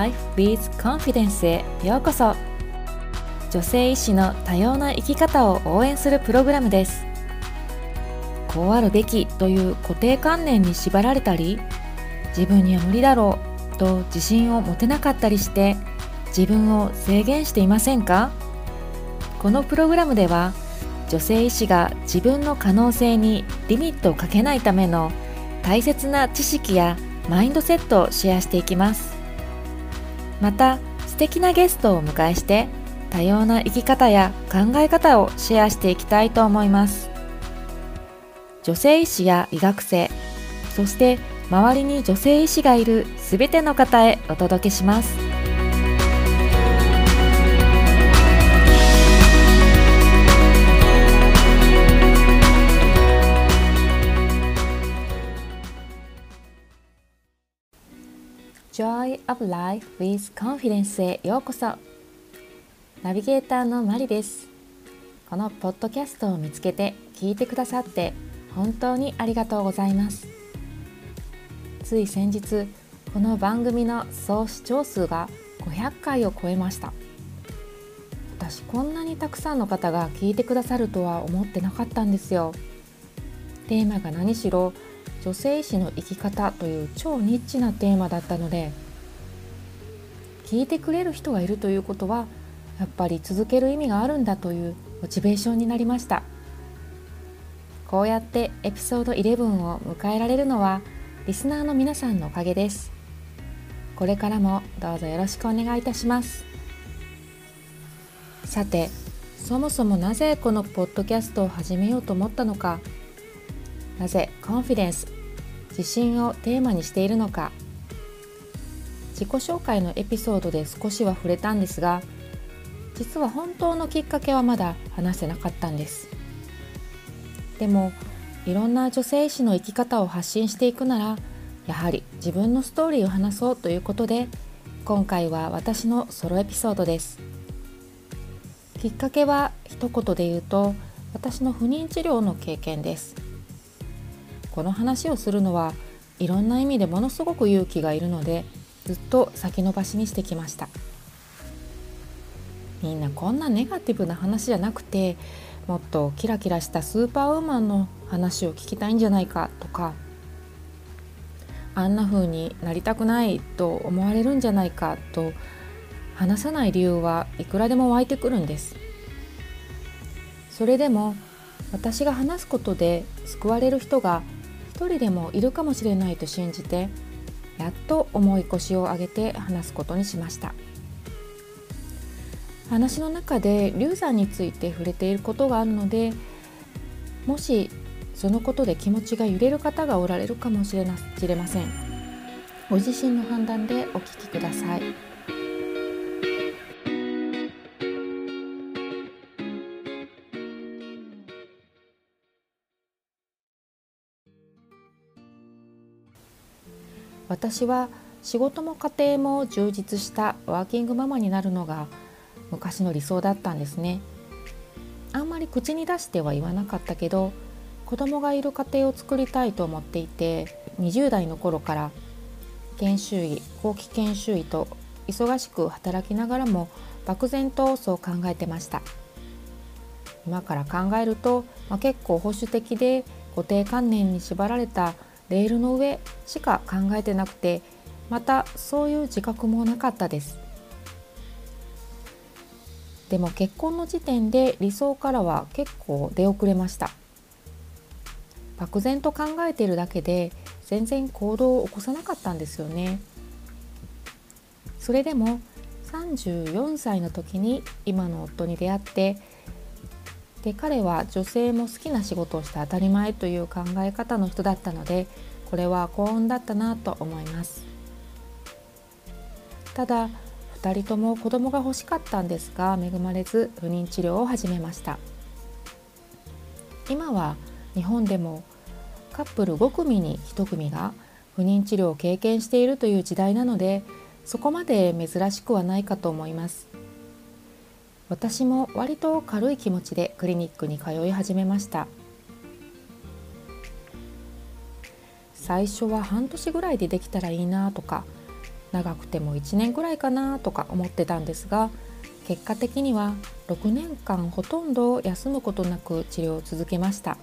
Life with Confidence へようこそ。女性医師の多様な生き方を応援するプログラムです。こうあるべきという固定観念に縛られたり自分には無理だろうと自信を持てなかったりして自分を制限していませんか？このプログラムでは女性医師が自分の可能性にリミットをかけないための大切な知識やマインドセットをシェアしていきます。また素敵なゲストをお迎えして多様な生き方や考え方をシェアしていきたいと思います。女性医師や医学生そして周りに女性医師がいるすべての方へお届けします。Joy of Life with Confidence へようこそ。ナビゲーターのマリです。このポッドキャストを見つけて聞いてくださって本当にありがとうございます。つい先日この番組の総視聴数が500回を超えました。私こんなにたくさんの方が聞いてくださるとは思ってなかったんですよ。テーマが何しろ女性医師の生き方という超ニッチなテーマだったので聞いてくれる人がいるということはやっぱり続ける意味があるんだというモチベーションになりました。こうやってエピソード11を迎えられるのはリスナーの皆さんのおかげです。これからもどうぞよろしくお願いいたします。さてそもそもなぜこのポッドキャストを始めようと思ったのかなぜコンフィデンス自信をテーマにしているのか。自己紹介のエピソードで少しは触れたんですが実は本当のきっかけはまだ話せなかったんです。でもいろんな女性医師の生き方を発信していくならやはり自分のストーリーを話そうということで今回は私のソロエピソードです。きっかけは一言で言うと私の不妊治療の経験です。この話をするのはいろんな意味でものすごく勇気がいるのでずっと先延ばしにしてきました。みんなこんなネガティブな話じゃなくてもっとキラキラしたスーパーウーマンの話を聞きたいんじゃないかとかあんな風になりたくないと思われるんじゃないかと話さない理由はいくらでも湧いてくるんです。それでも私が話すことで救われる人が一人でもいるかもしれないと信じてやっと重い腰を上げて話すことにしました話の中で流産について触れていることがあるのでもしそのことで気持ちが揺れる方がおられるかもしれませんご自身の判断でお聞きください。私は仕事も家庭も充実したワーキングママになるのが昔の理想だったんですね。あんまり口に出しては言わなかったけど子供がいる家庭を作りたいと思っていて20代の頃から研修医後期研修医と忙しく働きながらも漠然とそう考えてました。今から考えると、まあ、結構保守的で固定観念に縛られたレールの上しか考えてなくてまたそういう自覚もなかったです。でも結婚の時点で理想からは結構出遅れました。漠然と考えているだけで全然行動を起こさなかったんですよね。それでも34歳の時に今の夫に出会ってで彼は女性も好きな仕事をして当たり前という考え方の人だったのでこれは幸運だったなと思います。ただ2人とも子供が欲しかったんですが恵まれず不妊治療を始めました。今は日本でもカップル5組に1組が不妊治療を経験しているという時代なのでそこまで珍しくはないかと思います。私も割と軽い気持ちでクリニックに通い始めました。最初は半年ぐらいでできたらいいなとか長くても1年ぐらいかなとか思ってたんですが結果的には6年間ほとんど休むことなく治療を続けました。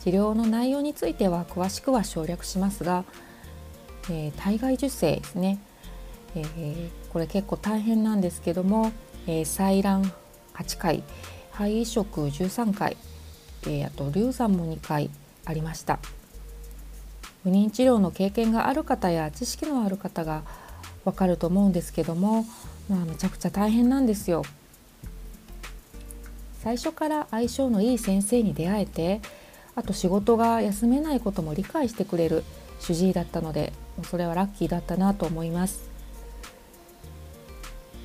治療の内容については詳しくは省略しますが、えー、体外受精ですね、えー、これ結構大変なんですけども、えー、採卵8回肺移植13回、えー、あと流産も2回ありました不妊治療の経験がある方や知識のある方がわかると思うんですけども、まあ、めちゃくちゃ大変なんですよ。最初から相性のいい先生に出会えてあと仕事が休めないことも理解してくれる主治医だったのでそれはラッキーだったなと思います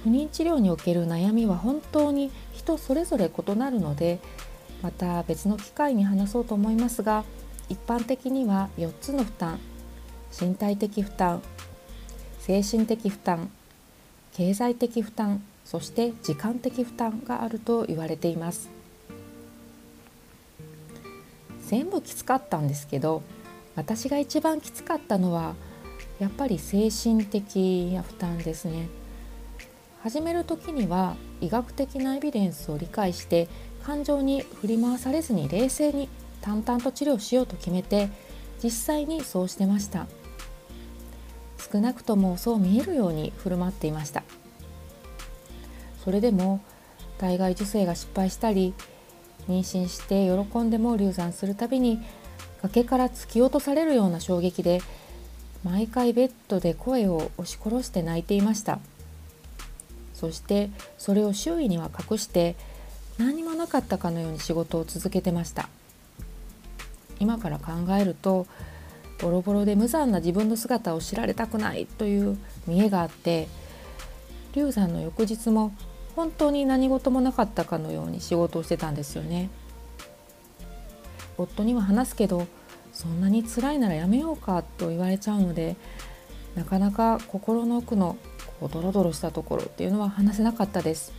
不妊治療における悩みは本当に人それぞれ異なるのでまた別の機会に話そうと思いますが一般的には4つの負担身体的負担精神的負担経済的負担そして時間的負担があると言われています。全部きつかったんですけど私が一番きつかったのはやっぱり精神的な負担ですね。始める時には医学的なエビデンスを理解して感情に振り回されずに冷静に淡々と治療しようと決めて実際にそうしてました。少なくともそう見えるように振る舞っていました。それでも体外受精が失敗したり妊娠して喜んでも流産するたびに崖から突き落とされるような衝撃で毎回ベッドで声を押し殺して泣いていました。そしてそれを周囲には隠して何もなかったかのように仕事を続けてました。今から考えるとボロボロで無残な自分の姿を知られたくないという見栄があって流産の翌日も本当に何事もなかったかのように仕事をしてたんですよね。夫には話すけどそんなに辛いならやめようかと言われちゃうのでなかなか心の奥のこうドロドロしたところっていうのは話せなかったです。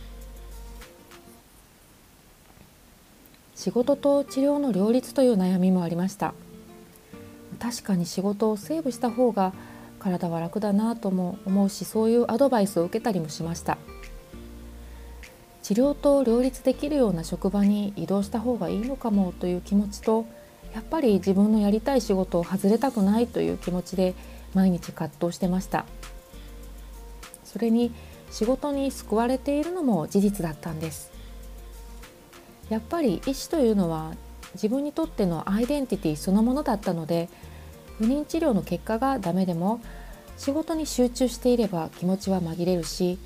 仕事と治療の両立という悩みもありました。確かに仕事をセーブした方が体は楽だなとも思うしそういうアドバイスを受けたりもしました。治療と両立できるような職場に移動した方がいいのかもという気持ちとやっぱり自分のやりたい仕事を外れたくないという気持ちで毎日葛藤してました。それに仕事に救われているのも事実だったんです。やっぱり医師というのは自分にとってのアイデンティティそのものだったので不妊治療の結果がダメでも仕事に集中していれば気持ちは紛れるし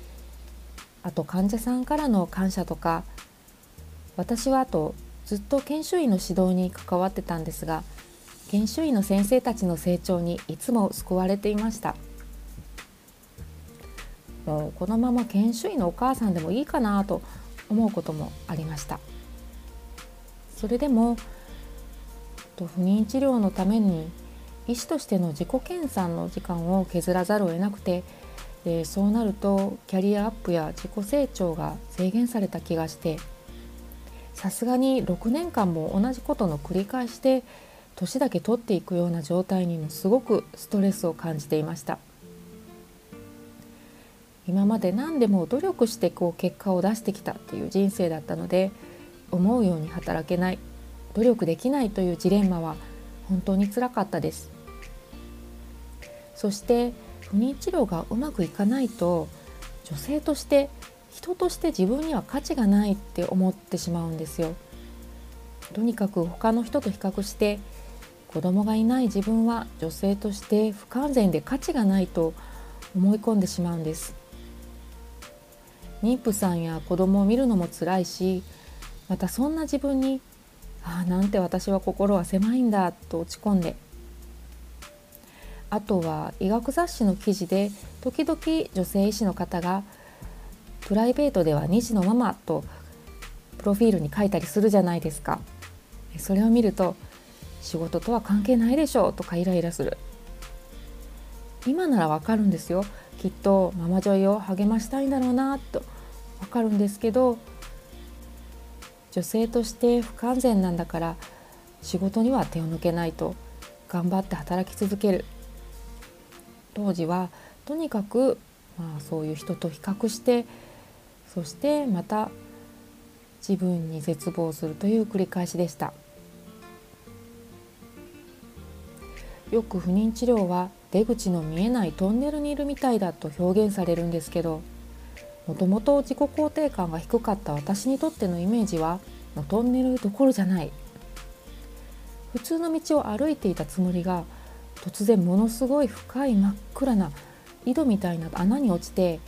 あと患者さんからの感謝とか私はあとずっと研修医の指導に関わってたんですが研修医の先生たちの成長にいつも救われていました。もうこのまま研修医のお母さんでもいいかなと思うこともありました。それでも不妊治療のために医師としての自己研鑽の時間を削らざるを得なくてでそうなるとキャリアアップや自己成長が制限された気がしてさすがに6年間も同じことの繰り返しで年だけ取っていくような状態にもすごくストレスを感じていました。今まで何でも努力してこう結果を出してきたっていう人生だったので思うように働けない努力できないというジレンマは本当につらかったです。そして不妊治療がうまくいかないと女性として人として自分には価値がないって思ってしまうんですよ。とにかく他の人と比較して子供がいない自分は女性として不完全で価値がないと思い込んでしまうんです。妊婦さんや子供を見るのも辛いしまたそんな自分にああなんて私は心は狭いんだと落ち込んで。あとは医学雑誌の記事で時々女性医師の方がプライベートでは2児のママとプロフィールに書いたりするじゃないですか。それを見ると仕事とは関係ないでしょうとかイライラする。今ならわかるんですよ。きっとママ女優を励ましたいんだろうなとわかるんですけど女性として不完全なんだから仕事には手を抜けないと頑張って働き続ける。当時はとにかく、まあ、そういう人と比較してそしてまた自分に絶望するという繰り返しでした。よく不妊治療は出口の見えないトンネルにいるみたいだと表現されるんですけどもともと自己肯定感が低かった私にとってのイメージはトンネルどころじゃない。普通の道を歩いていたつもりが突然ものすごい深い真っ暗な井戸みたいな穴に落ちて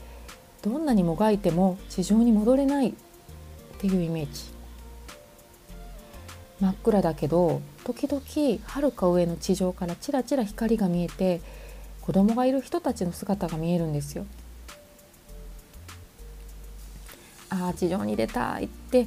どんなにもがいても地上に戻れないっていうイメージ。真っ暗だけど時々はるか上の地上からちらちら光が見えて子供がいる人たちの姿が見えるんですよ。ああ地上に出たいって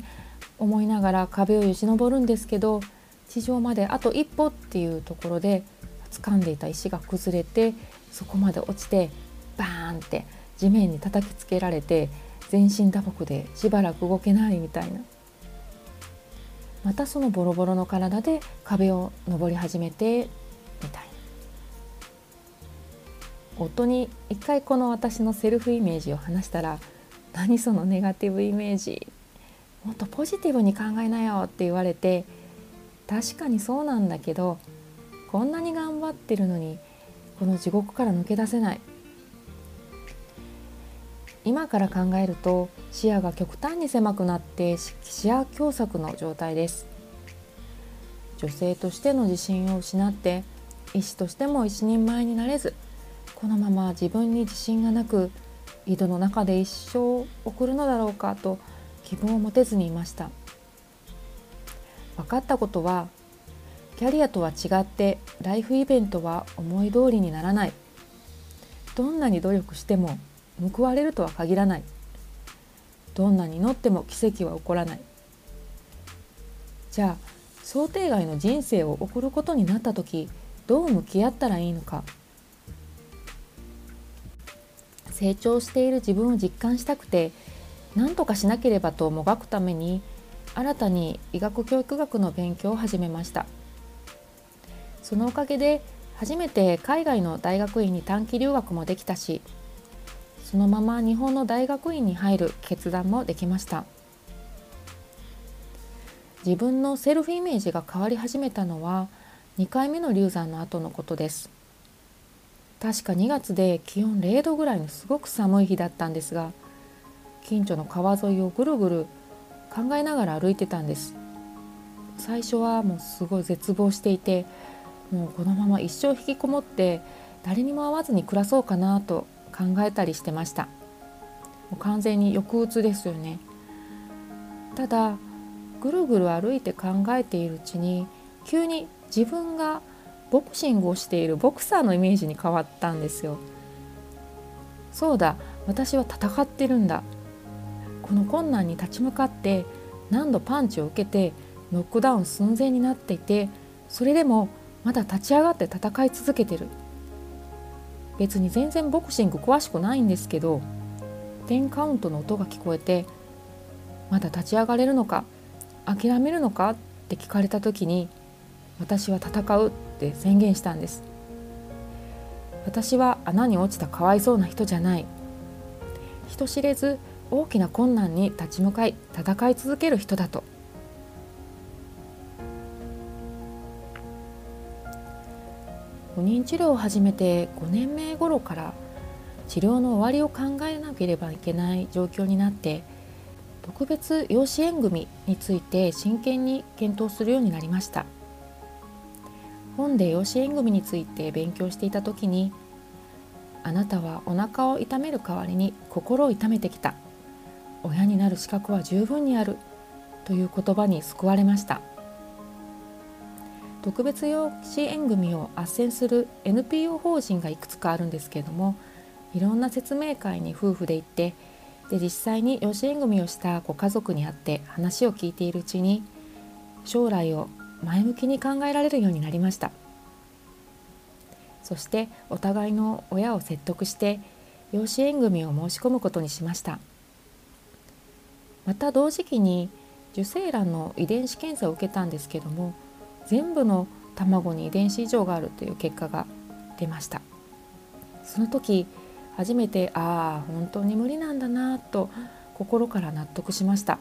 思いながら壁をよじ登るんですけど地上まであと一歩っていうところで掴んでいた石が崩れてそこまで落ちてバーンって地面に叩きつけられて全身打撲でしばらく動けないみたいなまたそのボロボロの体で壁を登り始めてみたい。な夫に一回この私のセルフイメージを話したら「何そのネガティブイメージもっとポジティブに考えなよ」って言われて確かにそうなんだけどこんなに頑張ってるのにこの地獄から抜け出せない。今から考えると視野が極端に狭くなって視野狭窄の状態です女性としての自信を失って医師としても一人前になれずこのまま自分に自信がなく井戸の中で一生を送るのだろうかと希望を持てずにいました分かったことはキャリアとは違ってライフイベントは思い通りにならないどんなに努力しても報われるとは限らない。どんなに乗っても奇跡は起こらない。じゃあ想定外の人生を送ることになった時どう向き合ったらいいのか。成長している自分を実感したくて何とかしなければともがくために新たに医学教育学の勉強を始めました。そのおかげで初めて海外の大学院に短期留学もできたしそのまま日本の大学院に入る決断もできました。自分のセルフイメージが変わり始めたのは2回目の流産の後のことです。確か2月で気温0度ぐらいのすごく寒い日だったんですが近所の川沿いをぐるぐる考えながら歩いてたんです。最初はもうすごい絶望していてもうこのまま一生引きこもって誰にも会わずに暮らそうかなと考えたりしてました。もう完全に抑うつですよね。ただぐるぐる歩いて考えているうちに急に自分がボクシングをしているボクサーのイメージに変わったんですよ。そうだ私は戦ってるんだ。この困難に立ち向かって何度パンチを受けてノックダウン寸前になっていてそれでもまだ立ち上がって戦い続けてる。別に全然ボクシング詳しくないんですけど10カウントの音が聞こえてまだ立ち上がれるのか諦めるのかって聞かれた時に私は戦うって宣言したんです。私は穴に落ちたかわいそうな人じゃない。人知れず大きな困難に立ち向かい戦い続ける人だと。不妊治療を始めて5年目頃から治療の終わりを考えなければいけない状況になって特別養子縁組について真剣に検討するようになりました。本で養子縁組について勉強していた時にあなたはお腹を痛める代わりに心を痛めてきた。親になる資格は十分にあるという言葉に救われました。特別養子縁組を斡旋する NPO 法人がいくつかあるんですけれどもいろんな説明会に夫婦で行ってで実際に養子縁組をしたご家族に会って話を聞いているうちに将来を前向きに考えられるようになりました。そしてお互いの親を説得して養子縁組を申し込むことにしました。また同時期に受精卵の遺伝子検査を受けたんですけども全部の卵に遺伝子異常があるという結果が出ました。その時初めてああ本当に無理なんだなと心から納得しました。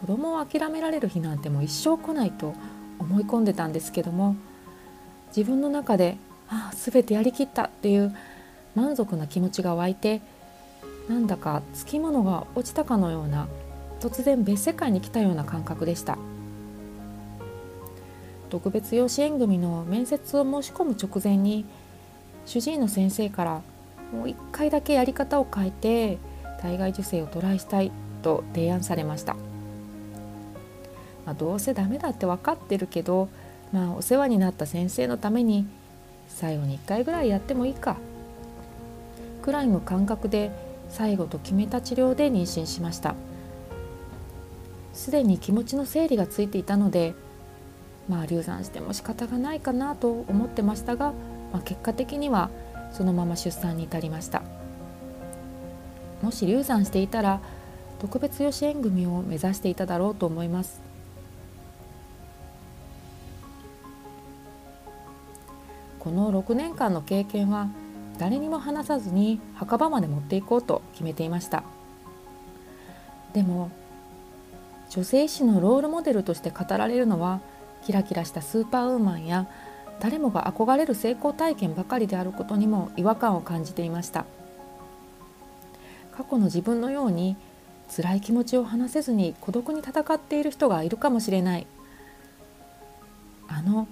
子供を諦められる日なんてもう一生来ないと思い込んでたんですけども自分の中でああ全てやりきったっていう満足な気持ちが湧いてなんだかつきものが落ちたかのような突然別世界に来たような感覚でした。特別養子縁組の面接を申し込む直前に主治医の先生からもう一回だけやり方を変えて体外受精をトライしたいと提案されました、まあ、どうせダメだって分かってるけど、まあ、お世話になった先生のために最後に1回ぐらいやってもいいか。くらいの感覚で最後と決めた治療で妊娠しました。すでに気持ちの整理がついていたのでまあ流産しても仕方がないかなと思ってましたが、まあ、結果的にはそのまま出産に至りました。もし流産していたら特別養子縁組を目指していただろうと思います。この6年間の経験は誰にも話さずに墓場まで持っていこうと決めていました。でも女性医師のロールモデルとして語られるのはキラキラしたスーパーウーマンや誰もが憧れる成功体験ばかりであることにも違和感を感じていました。過去の自分のように辛い気持ちを話せずに孤独に戦っている人がいるかもしれない。あの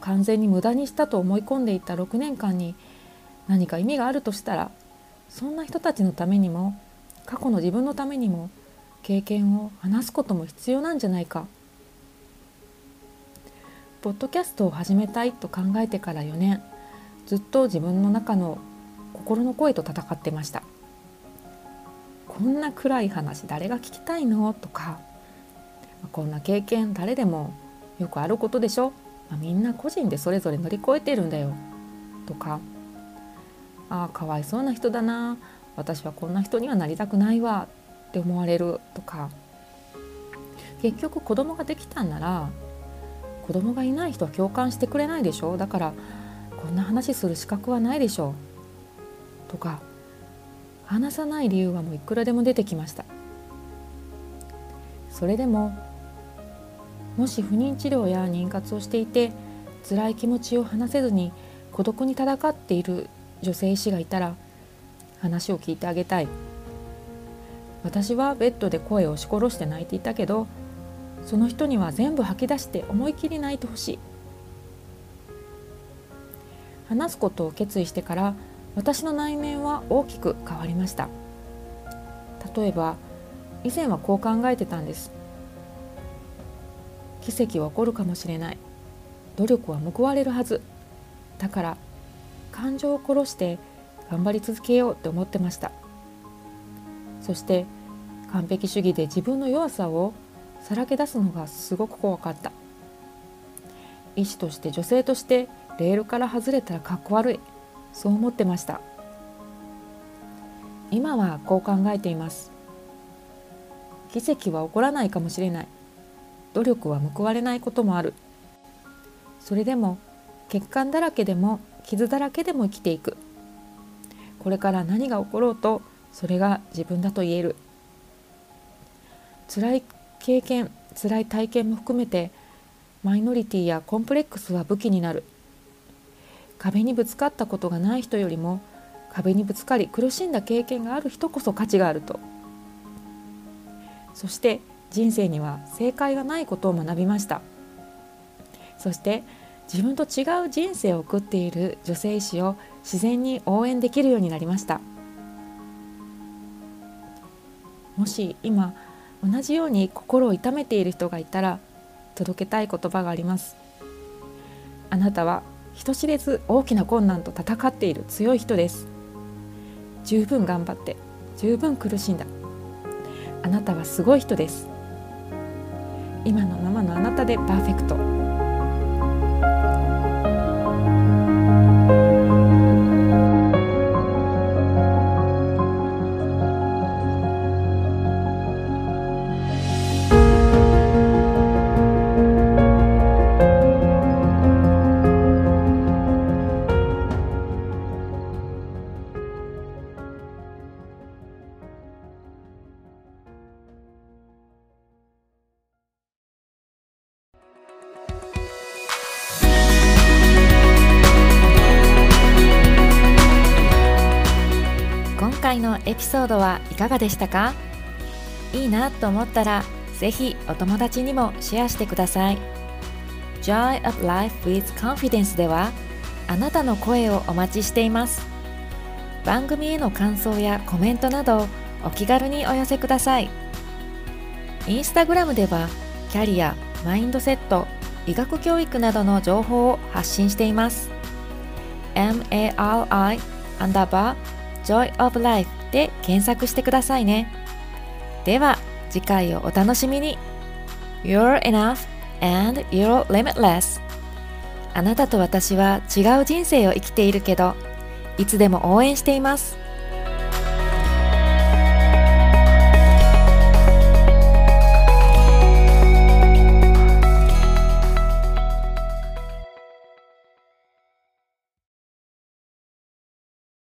完全に無駄にしたと思い込んでいた6年間に何か意味があるとしたらそんな人たちのためにも過去の自分のためにも経験を話すことも必要なんじゃないか。ポッドキャストを始めたいと考えてから4年ずっと自分の中の心の声と戦ってました。こんな暗い話誰が聞きたいの？とかこんな経験誰でもよくあることでしょ、まあ、みんな個人でそれぞれ乗り越えてるんだよ。とかああかわいそうな人だな。私はこんな人にはなりたくないわ。って思われる。とか結局子供ができたんなら子供がいない人は共感してくれないでしょだからこんな話する資格はないでしょう。とか話さない理由はもういくらでも出てきました。それでももし不妊治療や妊活をしていて辛い気持ちを話せずに孤独に戦っている女性医師がいたら話を聞いてあげたい。私はベッドで声を押し殺して泣いていたけどその人には全部吐き出して思い切り泣いてほしい。話すことを決意してから私の内面は大きく変わりました。例えば以前はこう考えてたんです。奇跡は起こるかもしれない。努力は報われるはず。だから感情を殺して頑張り続けようって思ってました。そして完璧主義で自分の弱さをさらけ出すのがすごく怖かった。医師として女性としてレールから外れたらかっこ悪い。そう思ってました。今はこう考えています。奇跡は起こらないかもしれない。努力は報われないこともある。それでも欠陥だらけでも傷だらけでも生きていく。これから何が起ころうとそれが自分だと言える。辛い経験辛い体験も含めてマイノリティやコンプレックスは武器になる。壁にぶつかったことがない人よりも壁にぶつかり苦しんだ経験がある人こそ価値があると。そして人生には正解がないことを学びました。そして自分と違う人生を送っている女性医師を自然に応援できるようになりました。もし今同じように心を痛めている人がいたら届けたい言葉があります。あなたは人知れず大きな困難と戦っている強い人です。十分頑張って十分苦しんだ。あなたはすごい人です。今のままのあなたでパーフェクト。いかがでしたか？いいなと思ったらぜひお友達にもシェアしてください。Joy of Life with Confidence ではあなたの声をお待ちしています。番組への感想やコメントなどお気軽にお寄せください。インスタグラムではキャリア、マインドセット、医学教育などの情報を発信しています。MARI アンダーバー Joy of Life で検索してくださいね。では次回をお楽しみに。You're enough and you're limitless. あなたと私は違う人生を生きているけどいつでも応援しています。